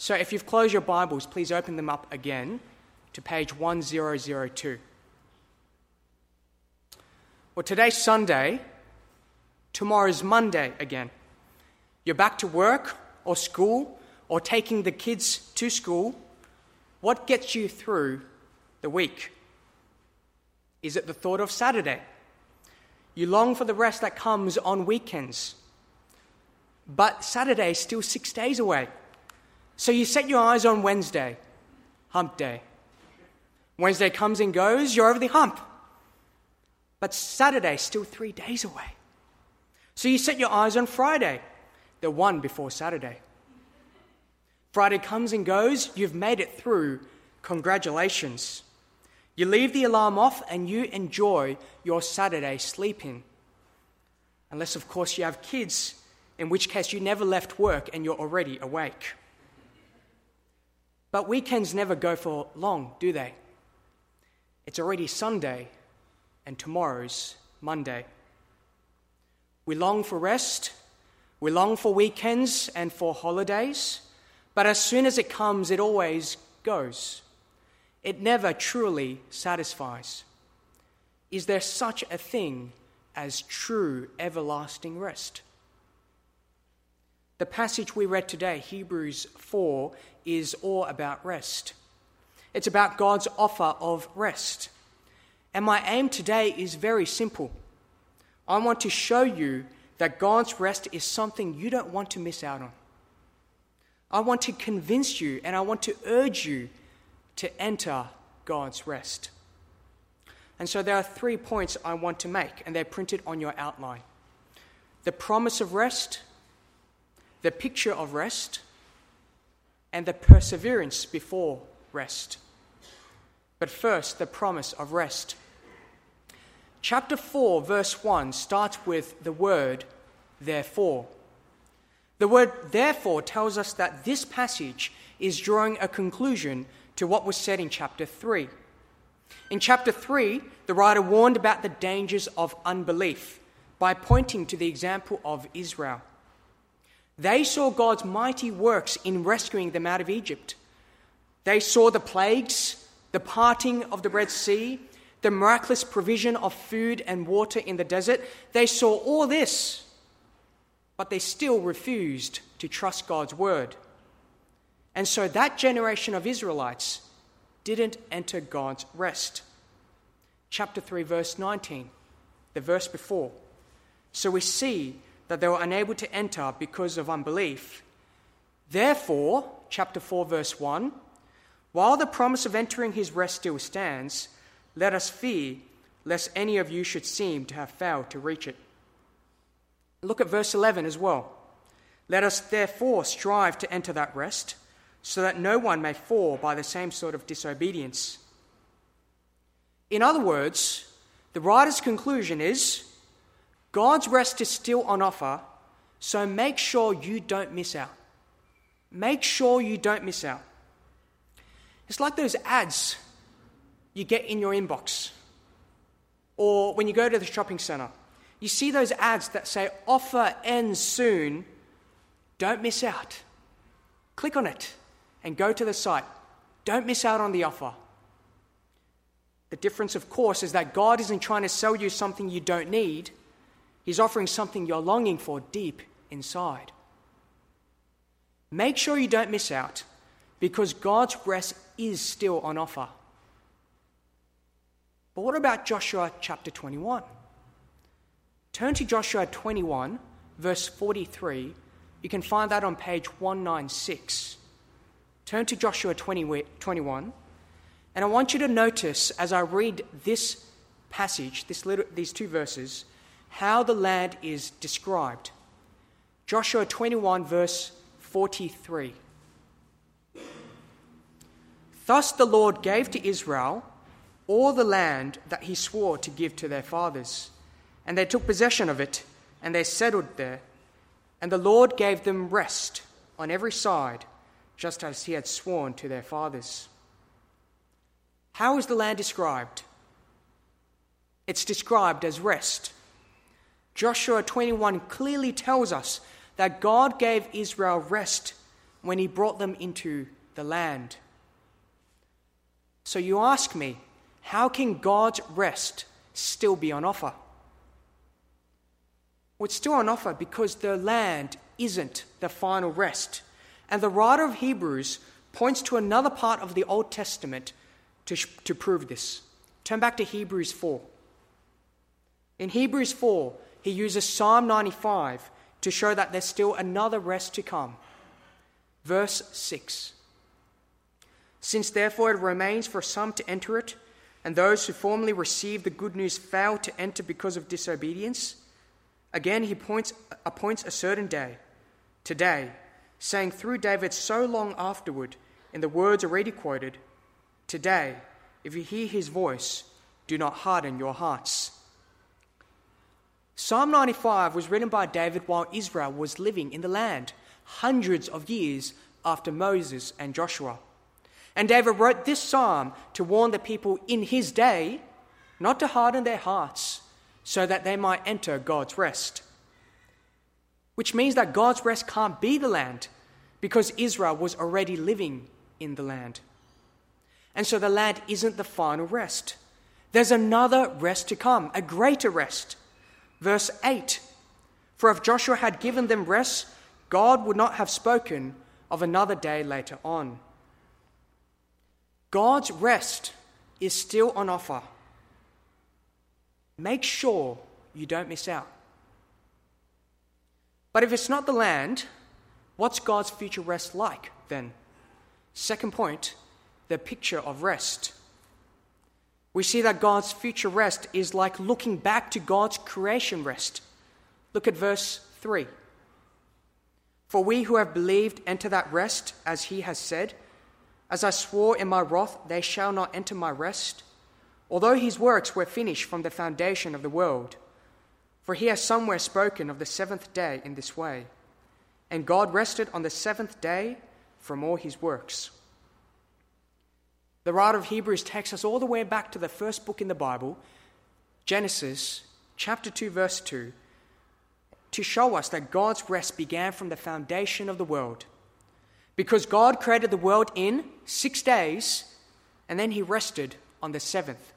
So if you've closed your Bibles, please open them up again to page 1002. Well, today's Sunday, tomorrow's Monday again. You're back to work or school or taking the kids to school. What gets you through the week? Is it the thought of Saturday? You long for the rest that comes on weekends. But Saturday is still six days away. So you set your eyes on Wednesday, hump day. Wednesday comes and goes, you're over the hump. But Saturday's still three days away. So you set your eyes on Friday, the one before Saturday. Friday comes and goes, you've made it through. Congratulations. You leave the alarm off and you enjoy your Saturday sleeping. Unless, of course, you have kids, in which case you never left work and you're already awake. But weekends never go for long, do they? It's already Sunday and tomorrow's Monday. We long for rest, we long for weekends and for holidays, but as soon as it comes, it always goes. It never truly satisfies. Is there such a thing as true everlasting rest? The passage we read today, Hebrews 4, is all about rest. It's about God's offer of rest. And my aim today is very simple. I want to show you that God's rest is something you don't want to miss out on. I want to convince you and I want to urge you to enter God's rest. And so there are three points I want to make, and they're printed on your outline the promise of rest, the picture of rest, and the perseverance before rest. But first, the promise of rest. Chapter 4, verse 1 starts with the word therefore. The word therefore tells us that this passage is drawing a conclusion to what was said in chapter 3. In chapter 3, the writer warned about the dangers of unbelief by pointing to the example of Israel. They saw God's mighty works in rescuing them out of Egypt. They saw the plagues, the parting of the Red Sea, the miraculous provision of food and water in the desert. They saw all this, but they still refused to trust God's word. And so that generation of Israelites didn't enter God's rest. Chapter 3, verse 19, the verse before. So we see that they were unable to enter because of unbelief. Therefore, chapter 4, verse 1 while the promise of entering his rest still stands, let us fear lest any of you should seem to have failed to reach it. Look at verse 11 as well. Let us therefore strive to enter that rest, so that no one may fall by the same sort of disobedience. In other words, the writer's conclusion is God's rest is still on offer, so make sure you don't miss out. Make sure you don't miss out. It's like those ads you get in your inbox or when you go to the shopping center. You see those ads that say offer ends soon. Don't miss out. Click on it and go to the site. Don't miss out on the offer. The difference, of course, is that God isn't trying to sell you something you don't need, He's offering something you're longing for deep inside. Make sure you don't miss out because God's rest is still on offer. But what about Joshua chapter 21? Turn to Joshua 21, verse 43. You can find that on page 196. Turn to Joshua 20, 21. And I want you to notice as I read this passage, this little, these two verses, how the land is described. Joshua 21, verse 43. Thus the Lord gave to Israel all the land that he swore to give to their fathers. And they took possession of it, and they settled there. And the Lord gave them rest on every side, just as he had sworn to their fathers. How is the land described? It's described as rest. Joshua 21 clearly tells us that God gave Israel rest when he brought them into the land. So you ask me, how can God's rest still be on offer? Well, it's still on offer because the land isn't the final rest. And the writer of Hebrews points to another part of the Old Testament to, to prove this. Turn back to Hebrews 4. In Hebrews 4, he uses Psalm 95 to show that there's still another rest to come. Verse 6 Since therefore it remains for some to enter it, and those who formerly received the good news failed to enter because of disobedience, again he points, appoints a certain day, today, saying through David so long afterward, in the words already quoted, Today, if you hear his voice, do not harden your hearts. Psalm 95 was written by David while Israel was living in the land, hundreds of years after Moses and Joshua. And David wrote this psalm to warn the people in his day not to harden their hearts so that they might enter God's rest. Which means that God's rest can't be the land because Israel was already living in the land. And so the land isn't the final rest. There's another rest to come, a greater rest. Verse 8 For if Joshua had given them rest, God would not have spoken of another day later on. God's rest is still on offer. Make sure you don't miss out. But if it's not the land, what's God's future rest like then? Second point the picture of rest. We see that God's future rest is like looking back to God's creation rest. Look at verse 3. For we who have believed enter that rest, as he has said, As I swore in my wrath, they shall not enter my rest, although his works were finished from the foundation of the world. For he has somewhere spoken of the seventh day in this way. And God rested on the seventh day from all his works. The writer of Hebrews takes us all the way back to the first book in the Bible, Genesis chapter 2, verse 2, to show us that God's rest began from the foundation of the world. Because God created the world in six days, and then he rested on the seventh.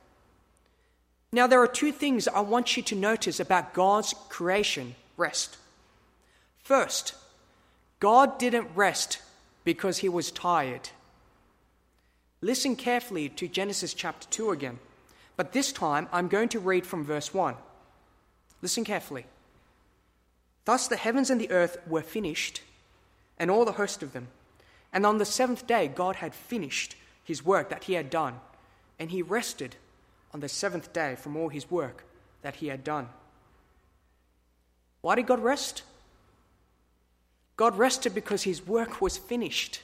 Now, there are two things I want you to notice about God's creation rest. First, God didn't rest because he was tired. Listen carefully to Genesis chapter 2 again, but this time I'm going to read from verse 1. Listen carefully. Thus the heavens and the earth were finished, and all the host of them. And on the seventh day, God had finished his work that he had done, and he rested on the seventh day from all his work that he had done. Why did God rest? God rested because his work was finished.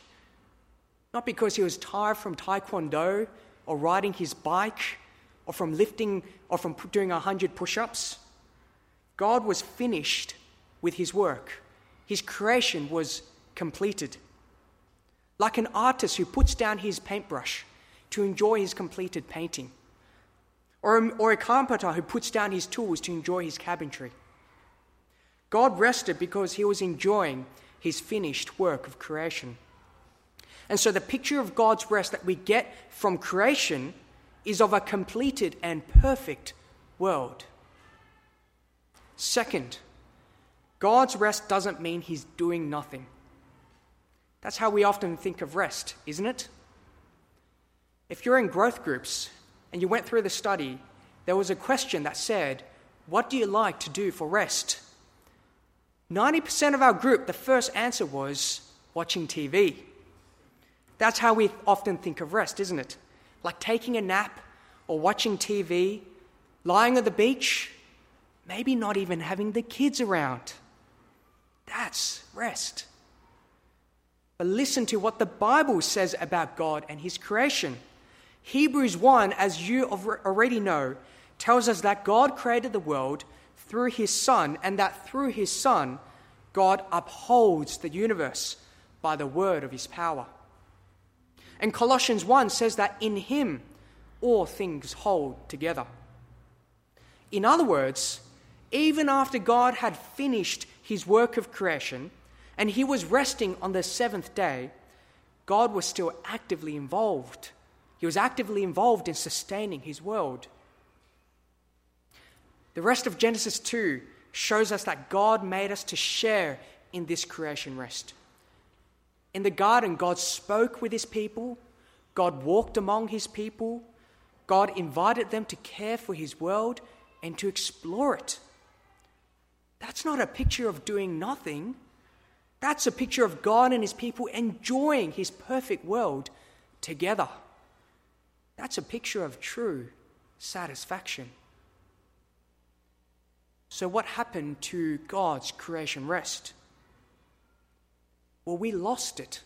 Not because he was tired from taekwondo or riding his bike or from lifting or from doing a hundred push ups. God was finished with his work. His creation was completed. Like an artist who puts down his paintbrush to enjoy his completed painting, or or a carpenter who puts down his tools to enjoy his cabinetry. God rested because he was enjoying his finished work of creation. And so the picture of God's rest that we get from creation is of a completed and perfect world. Second, God's rest doesn't mean he's doing nothing. That's how we often think of rest, isn't it? If you're in growth groups and you went through the study, there was a question that said, What do you like to do for rest? 90% of our group, the first answer was watching TV. That's how we often think of rest, isn't it? Like taking a nap or watching TV, lying on the beach, maybe not even having the kids around. That's rest. But listen to what the Bible says about God and His creation. Hebrews 1, as you already know, tells us that God created the world through His Son, and that through His Son, God upholds the universe by the word of His power. And Colossians 1 says that in him all things hold together. In other words, even after God had finished his work of creation and he was resting on the seventh day, God was still actively involved. He was actively involved in sustaining his world. The rest of Genesis 2 shows us that God made us to share in this creation rest. In the garden, God spoke with his people, God walked among his people, God invited them to care for his world and to explore it. That's not a picture of doing nothing. That's a picture of God and his people enjoying his perfect world together. That's a picture of true satisfaction. So, what happened to God's creation rest? Well, we lost it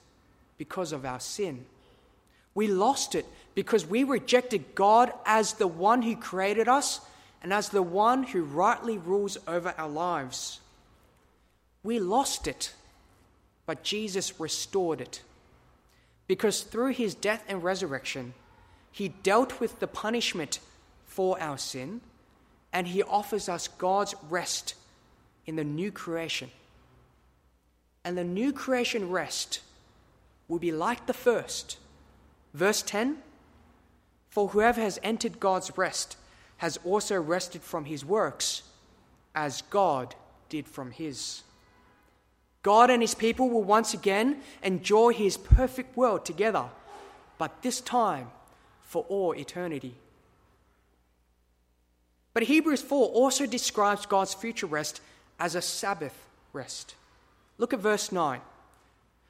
because of our sin. We lost it because we rejected God as the one who created us and as the one who rightly rules over our lives. We lost it, but Jesus restored it. Because through his death and resurrection, he dealt with the punishment for our sin, and he offers us God's rest in the new creation. And the new creation rest will be like the first. Verse 10 For whoever has entered God's rest has also rested from his works, as God did from his. God and his people will once again enjoy his perfect world together, but this time for all eternity. But Hebrews 4 also describes God's future rest as a Sabbath rest. Look at verse 9.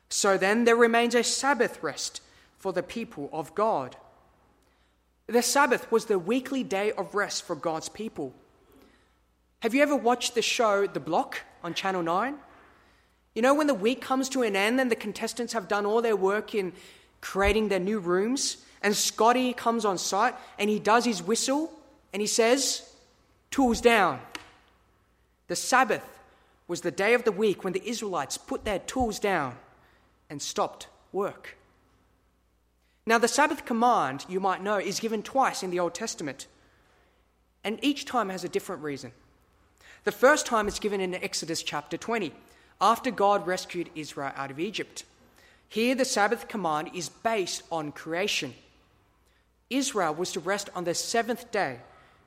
So then there remains a Sabbath rest for the people of God. The Sabbath was the weekly day of rest for God's people. Have you ever watched the show The Block on Channel 9? You know, when the week comes to an end and the contestants have done all their work in creating their new rooms, and Scotty comes on site and he does his whistle and he says, Tools down. The Sabbath was the day of the week when the Israelites put their tools down and stopped work. Now, the Sabbath command, you might know, is given twice in the Old Testament, and each time has a different reason. The first time it's given in Exodus chapter 20, after God rescued Israel out of Egypt. Here, the Sabbath command is based on creation. Israel was to rest on the seventh day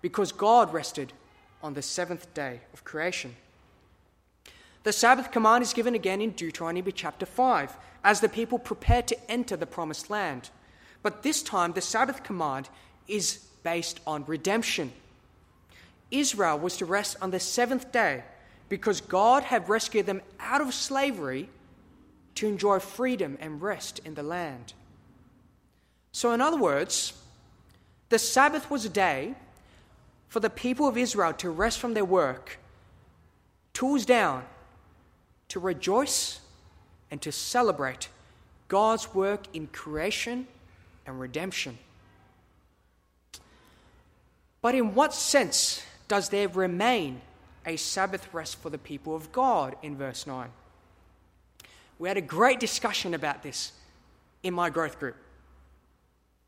because God rested on the seventh day of creation. The Sabbath command is given again in Deuteronomy chapter 5 as the people prepare to enter the promised land. But this time, the Sabbath command is based on redemption. Israel was to rest on the seventh day because God had rescued them out of slavery to enjoy freedom and rest in the land. So, in other words, the Sabbath was a day for the people of Israel to rest from their work, tools down, to rejoice and to celebrate God's work in creation and redemption. But in what sense does there remain a Sabbath rest for the people of God in verse 9? We had a great discussion about this in my growth group.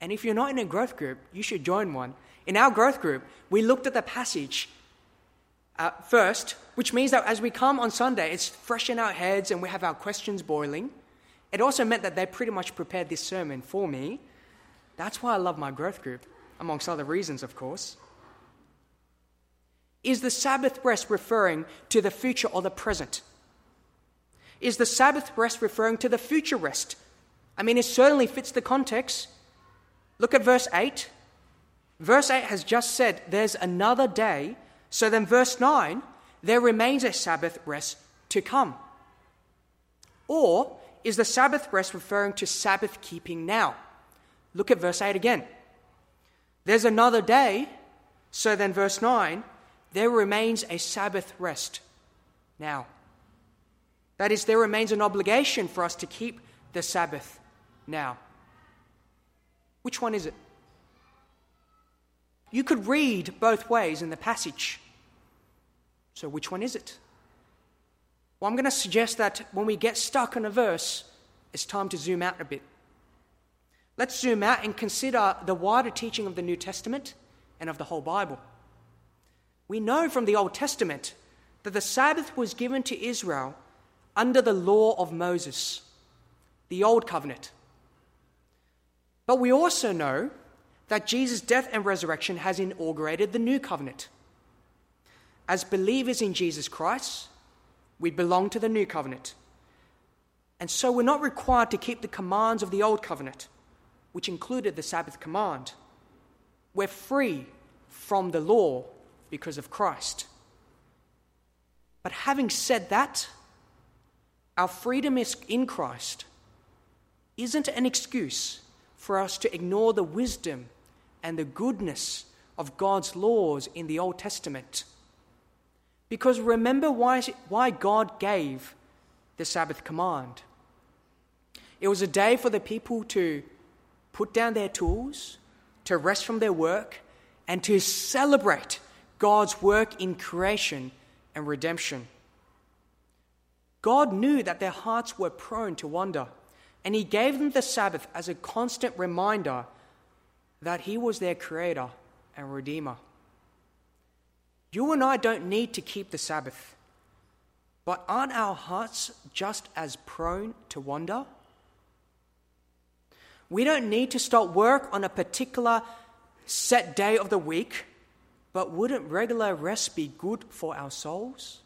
And if you're not in a growth group, you should join one. In our growth group, we looked at the passage uh, first, which means that as we come on Sunday, it's fresh in our heads and we have our questions boiling. It also meant that they pretty much prepared this sermon for me. That's why I love my growth group, amongst other reasons, of course. Is the Sabbath rest referring to the future or the present? Is the Sabbath rest referring to the future rest? I mean, it certainly fits the context. Look at verse 8. Verse 8 has just said there's another day. So then, verse 9, there remains a Sabbath rest to come. Or is the Sabbath rest referring to Sabbath keeping now? Look at verse 8 again. There's another day. So then, verse 9, there remains a Sabbath rest now. That is, there remains an obligation for us to keep the Sabbath now. Which one is it? You could read both ways in the passage. So, which one is it? Well, I'm going to suggest that when we get stuck on a verse, it's time to zoom out a bit. Let's zoom out and consider the wider teaching of the New Testament and of the whole Bible. We know from the Old Testament that the Sabbath was given to Israel under the law of Moses, the old covenant. But we also know that Jesus' death and resurrection has inaugurated the new covenant. As believers in Jesus Christ, we belong to the new covenant. And so we're not required to keep the commands of the old covenant, which included the Sabbath command. We're free from the law because of Christ. But having said that, our freedom is in Christ isn't an excuse for us to ignore the wisdom and the goodness of God's laws in the Old Testament. Because remember why, why God gave the Sabbath command. It was a day for the people to put down their tools, to rest from their work, and to celebrate God's work in creation and redemption. God knew that their hearts were prone to wander, and He gave them the Sabbath as a constant reminder that He was their Creator and Redeemer. You and I don't need to keep the Sabbath, but aren't our hearts just as prone to wander? We don't need to start work on a particular set day of the week, but wouldn't regular rest be good for our souls?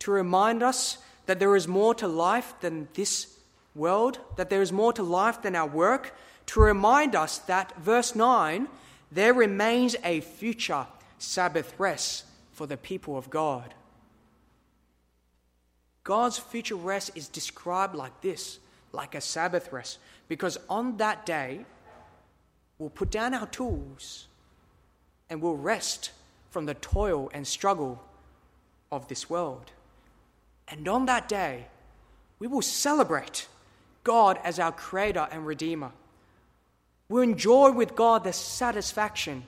To remind us that there is more to life than this world, that there is more to life than our work, to remind us that, verse 9, there remains a future Sabbath rest for the people of God. God's future rest is described like this like a Sabbath rest, because on that day, we'll put down our tools and we'll rest from the toil and struggle of this world. And on that day, we will celebrate God as our Creator and Redeemer. We'll enjoy with God the satisfaction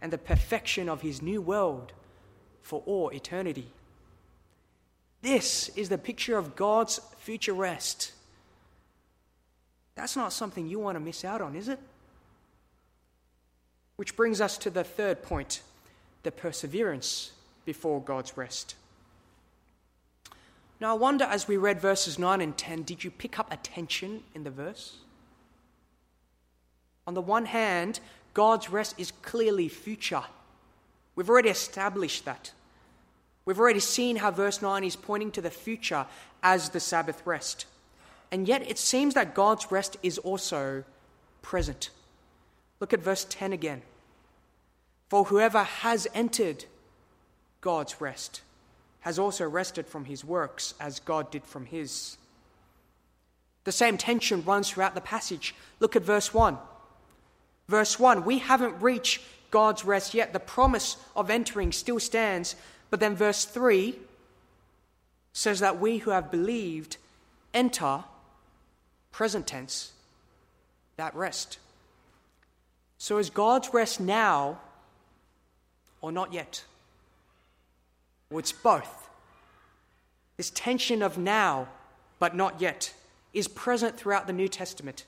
and the perfection of His new world for all eternity. This is the picture of God's future rest. That's not something you want to miss out on, is it? Which brings us to the third point the perseverance before God's rest. Now, I wonder as we read verses 9 and 10, did you pick up a tension in the verse? On the one hand, God's rest is clearly future. We've already established that. We've already seen how verse 9 is pointing to the future as the Sabbath rest. And yet it seems that God's rest is also present. Look at verse 10 again. For whoever has entered God's rest has also rested from his works as God did from his. The same tension runs throughout the passage. Look at verse 1. Verse 1 We haven't reached God's rest yet. The promise of entering still stands. But then verse 3 says that we who have believed enter present tense, that rest. So is God's rest now or not yet? Well, it's both. This tension of now but not yet is present throughout the New Testament.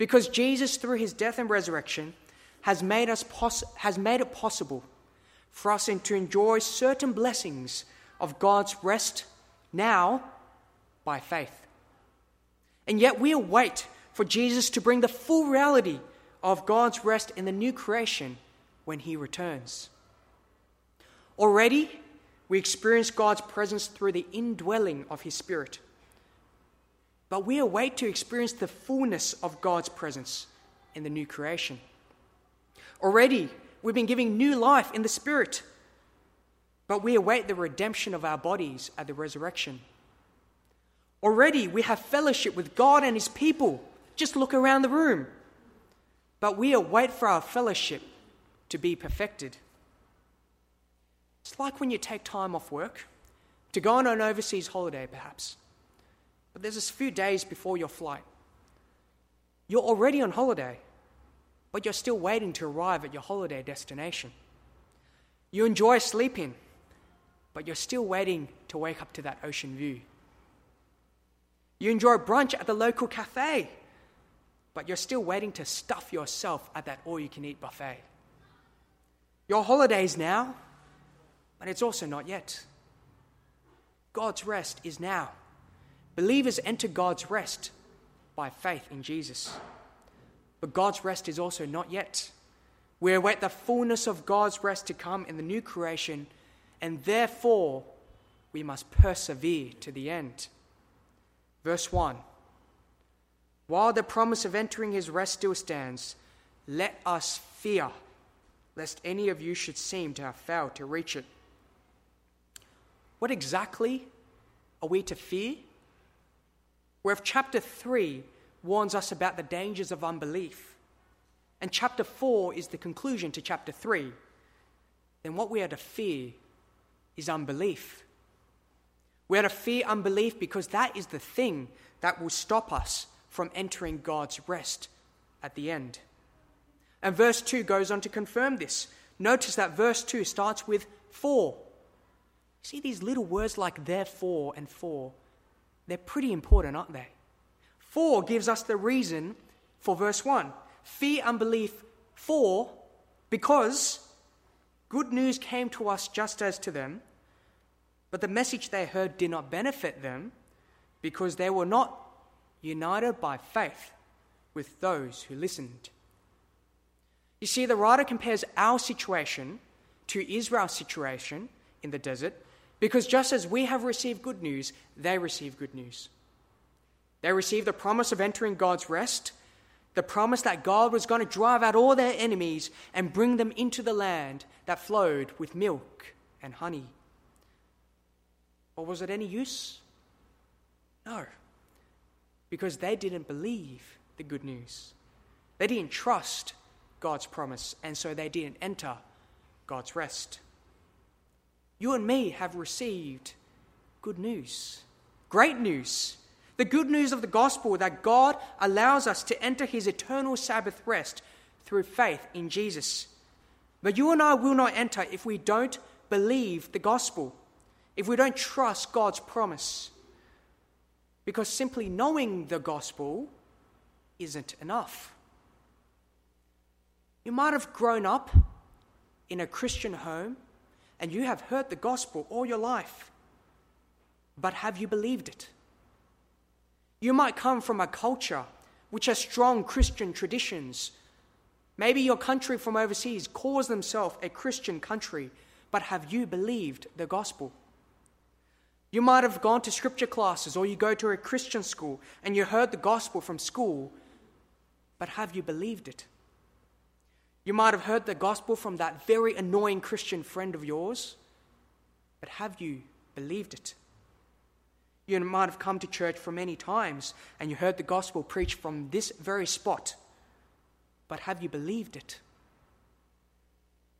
Because Jesus, through his death and resurrection, has made, us poss- has made it possible for us to enjoy certain blessings of God's rest now by faith. And yet we await for Jesus to bring the full reality of God's rest in the new creation when he returns. Already, we experience God's presence through the indwelling of his Spirit. But we await to experience the fullness of God's presence in the new creation. Already, we've been giving new life in the Spirit, but we await the redemption of our bodies at the resurrection. Already we have fellowship with God and His people. Just look around the room. But we await for our fellowship to be perfected. It's like when you take time off work to go on an overseas holiday, perhaps. But there's a few days before your flight. You're already on holiday, but you're still waiting to arrive at your holiday destination. You enjoy sleeping, but you're still waiting to wake up to that ocean view. You enjoy brunch at the local cafe, but you're still waiting to stuff yourself at that all you can eat buffet. Your holiday's now, but it's also not yet. God's rest is now. Believers enter God's rest by faith in Jesus. But God's rest is also not yet. We await the fullness of God's rest to come in the new creation, and therefore we must persevere to the end. Verse 1 While the promise of entering his rest still stands, let us fear, lest any of you should seem to have failed to reach it. What exactly are we to fear? Where if chapter 3 warns us about the dangers of unbelief, and chapter 4 is the conclusion to chapter 3, then what we are to fear is unbelief. We are to fear unbelief because that is the thing that will stop us from entering God's rest at the end. And verse 2 goes on to confirm this. Notice that verse 2 starts with for. See these little words like therefore and for? They're pretty important, aren't they? For gives us the reason for verse 1. Fear unbelief for because good news came to us just as to them, but the message they heard did not benefit them because they were not united by faith with those who listened. You see, the writer compares our situation to Israel's situation in the desert because just as we have received good news, they received good news. They received the promise of entering God's rest, the promise that God was going to drive out all their enemies and bring them into the land that flowed with milk and honey. Or was it any use? No, because they didn't believe the good news. They didn't trust God's promise, and so they didn't enter God's rest you and me have received good news, great news. The good news of the gospel that God allows us to enter his eternal Sabbath rest through faith in Jesus. But you and I will not enter if we don't believe the gospel, if we don't trust God's promise. Because simply knowing the gospel isn't enough. You might have grown up in a Christian home and you have heard the gospel all your life, but have you believed it? You might come from a culture which has strong Christian traditions. Maybe your country from overseas calls themselves a Christian country, but have you believed the gospel? You might have gone to scripture classes or you go to a Christian school and you heard the gospel from school, but have you believed it? You might have heard the gospel from that very annoying Christian friend of yours, but have you believed it? You might have come to church for many times and you heard the gospel preached from this very spot, but have you believed it?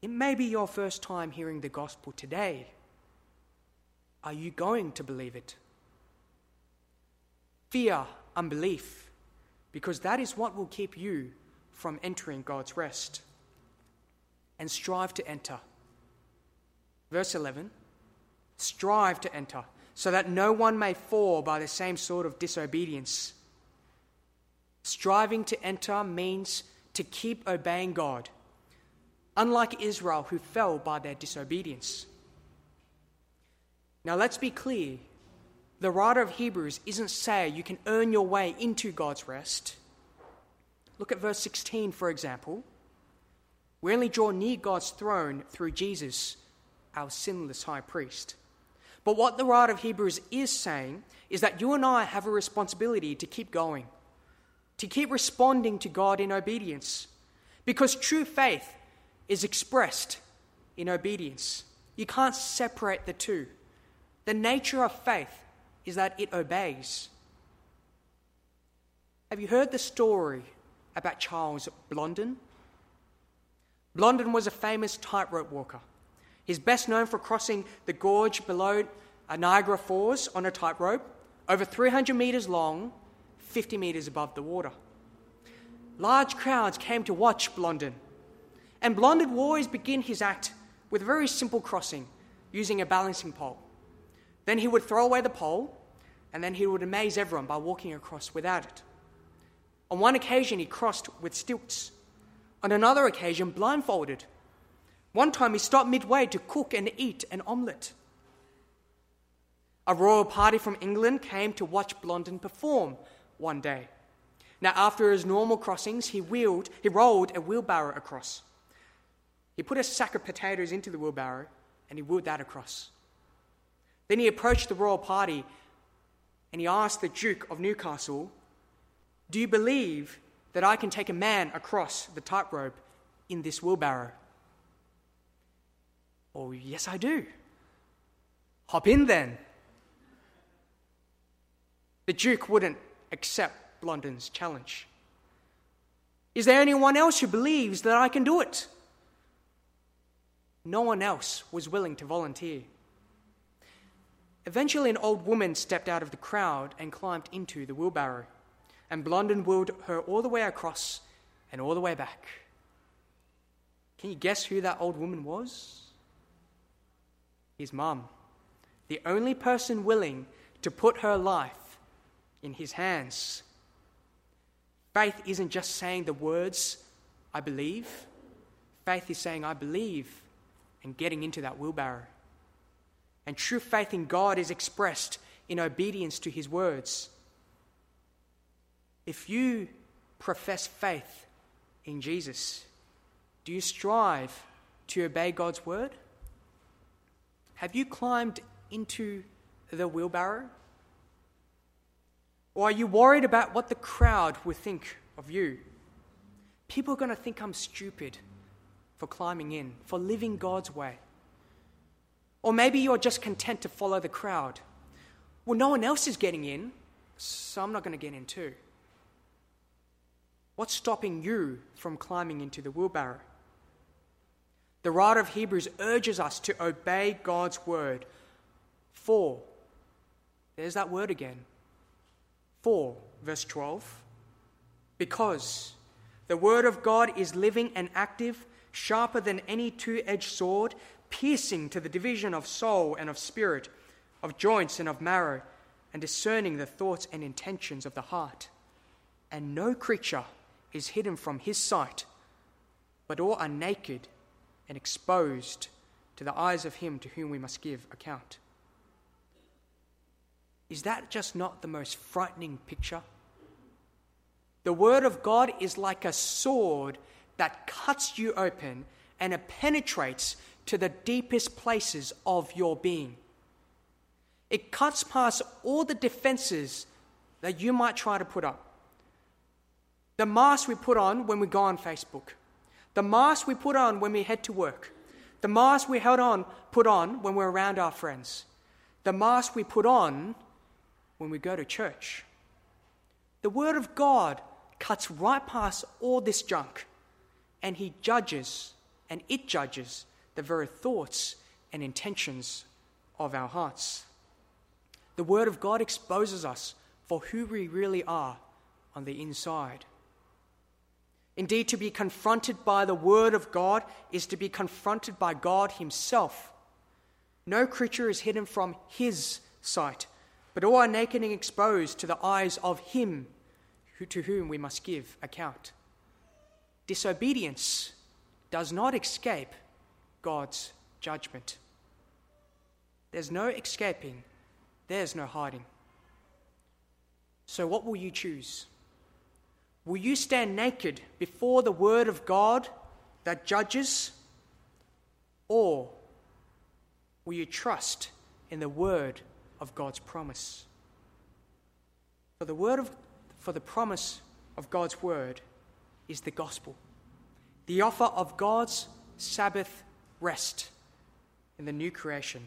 It may be your first time hearing the gospel today. Are you going to believe it? Fear unbelief, because that is what will keep you from entering God's rest and strive to enter. Verse 11 strive to enter, so that no one may fall by the same sort of disobedience. Striving to enter means to keep obeying God, unlike Israel, who fell by their disobedience. Now, let's be clear the writer of Hebrews isn't saying you can earn your way into God's rest. Look at verse 16, for example. We only draw near God's throne through Jesus, our sinless high priest. But what the writer of Hebrews is saying is that you and I have a responsibility to keep going, to keep responding to God in obedience, because true faith is expressed in obedience. You can't separate the two. The nature of faith is that it obeys. Have you heard the story about Charles Blondin? Blondin was a famous tightrope walker. He's best known for crossing the gorge below uh, Niagara Falls on a tightrope, over 300 metres long, 50 metres above the water. Large crowds came to watch Blondin, and Blondin would always begin his act with a very simple crossing using a balancing pole. Then he would throw away the pole, and then he would amaze everyone by walking across without it. On one occasion, he crossed with stilts on another occasion, blindfolded. One time he stopped midway to cook and eat an omelette. A royal party from England came to watch Blondin perform one day. Now, after his normal crossings, he wheeled, he rolled a wheelbarrow across. He put a sack of potatoes into the wheelbarrow and he wheeled that across. Then he approached the royal party and he asked the Duke of Newcastle, Do you believe that I can take a man across the tightrope in this wheelbarrow? Oh, yes, I do. Hop in then. The Duke wouldn't accept Blondin's challenge. Is there anyone else who believes that I can do it? No one else was willing to volunteer. Eventually, an old woman stepped out of the crowd and climbed into the wheelbarrow, and Blondin wheeled her all the way across and all the way back. Can you guess who that old woman was? His mum, the only person willing to put her life in his hands. Faith isn't just saying the words, I believe. Faith is saying, I believe, and getting into that wheelbarrow. And true faith in God is expressed in obedience to his words. If you profess faith in Jesus, do you strive to obey God's word? Have you climbed into the wheelbarrow? Or are you worried about what the crowd will think of you? People are going to think I'm stupid for climbing in, for living God's way. Or maybe you're just content to follow the crowd. Well, no one else is getting in, so I'm not going to get in too. What's stopping you from climbing into the wheelbarrow? The writer of Hebrews urges us to obey God's word. For, there's that word again. For, verse 12. Because the word of God is living and active, sharper than any two edged sword, piercing to the division of soul and of spirit, of joints and of marrow, and discerning the thoughts and intentions of the heart. And no creature is hidden from his sight, but all are naked and exposed to the eyes of him to whom we must give account. Is that just not the most frightening picture? The Word of God is like a sword that cuts you open and it penetrates to the deepest places of your being. It cuts past all the defenses that you might try to put up. The mask we put on when we go on Facebook, the mask we put on when we head to work, the mask we held on, put on when we're around our friends, the mask we put on when we go to church. The Word of God cuts right past all this junk, and He judges, and it judges the very thoughts and intentions of our hearts. The Word of God exposes us for who we really are on the inside. Indeed, to be confronted by the Word of God is to be confronted by God Himself. No creature is hidden from His sight, but all are naked and exposed to the eyes of Him to whom we must give account. Disobedience does not escape God's judgment. There's no escaping, there's no hiding. So, what will you choose? Will you stand naked before the word of God that judges? Or will you trust in the word of God's promise? For the word of for the promise of God's word is the gospel, the offer of God's Sabbath rest in the new creation.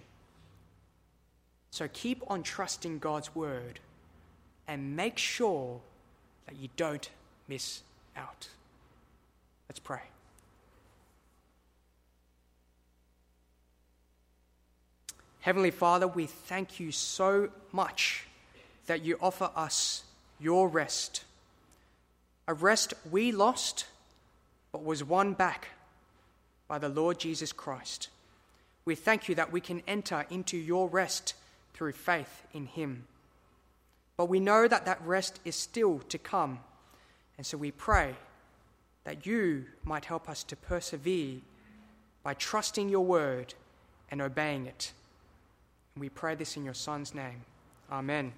So keep on trusting God's word and make sure that you don't miss out. Let's pray. Heavenly Father, we thank you so much that you offer us your rest. A rest we lost, but was won back by the Lord Jesus Christ. We thank you that we can enter into your rest through faith in him. But we know that that rest is still to come. And so we pray that you might help us to persevere by trusting your word and obeying it. And we pray this in your Son's name. Amen.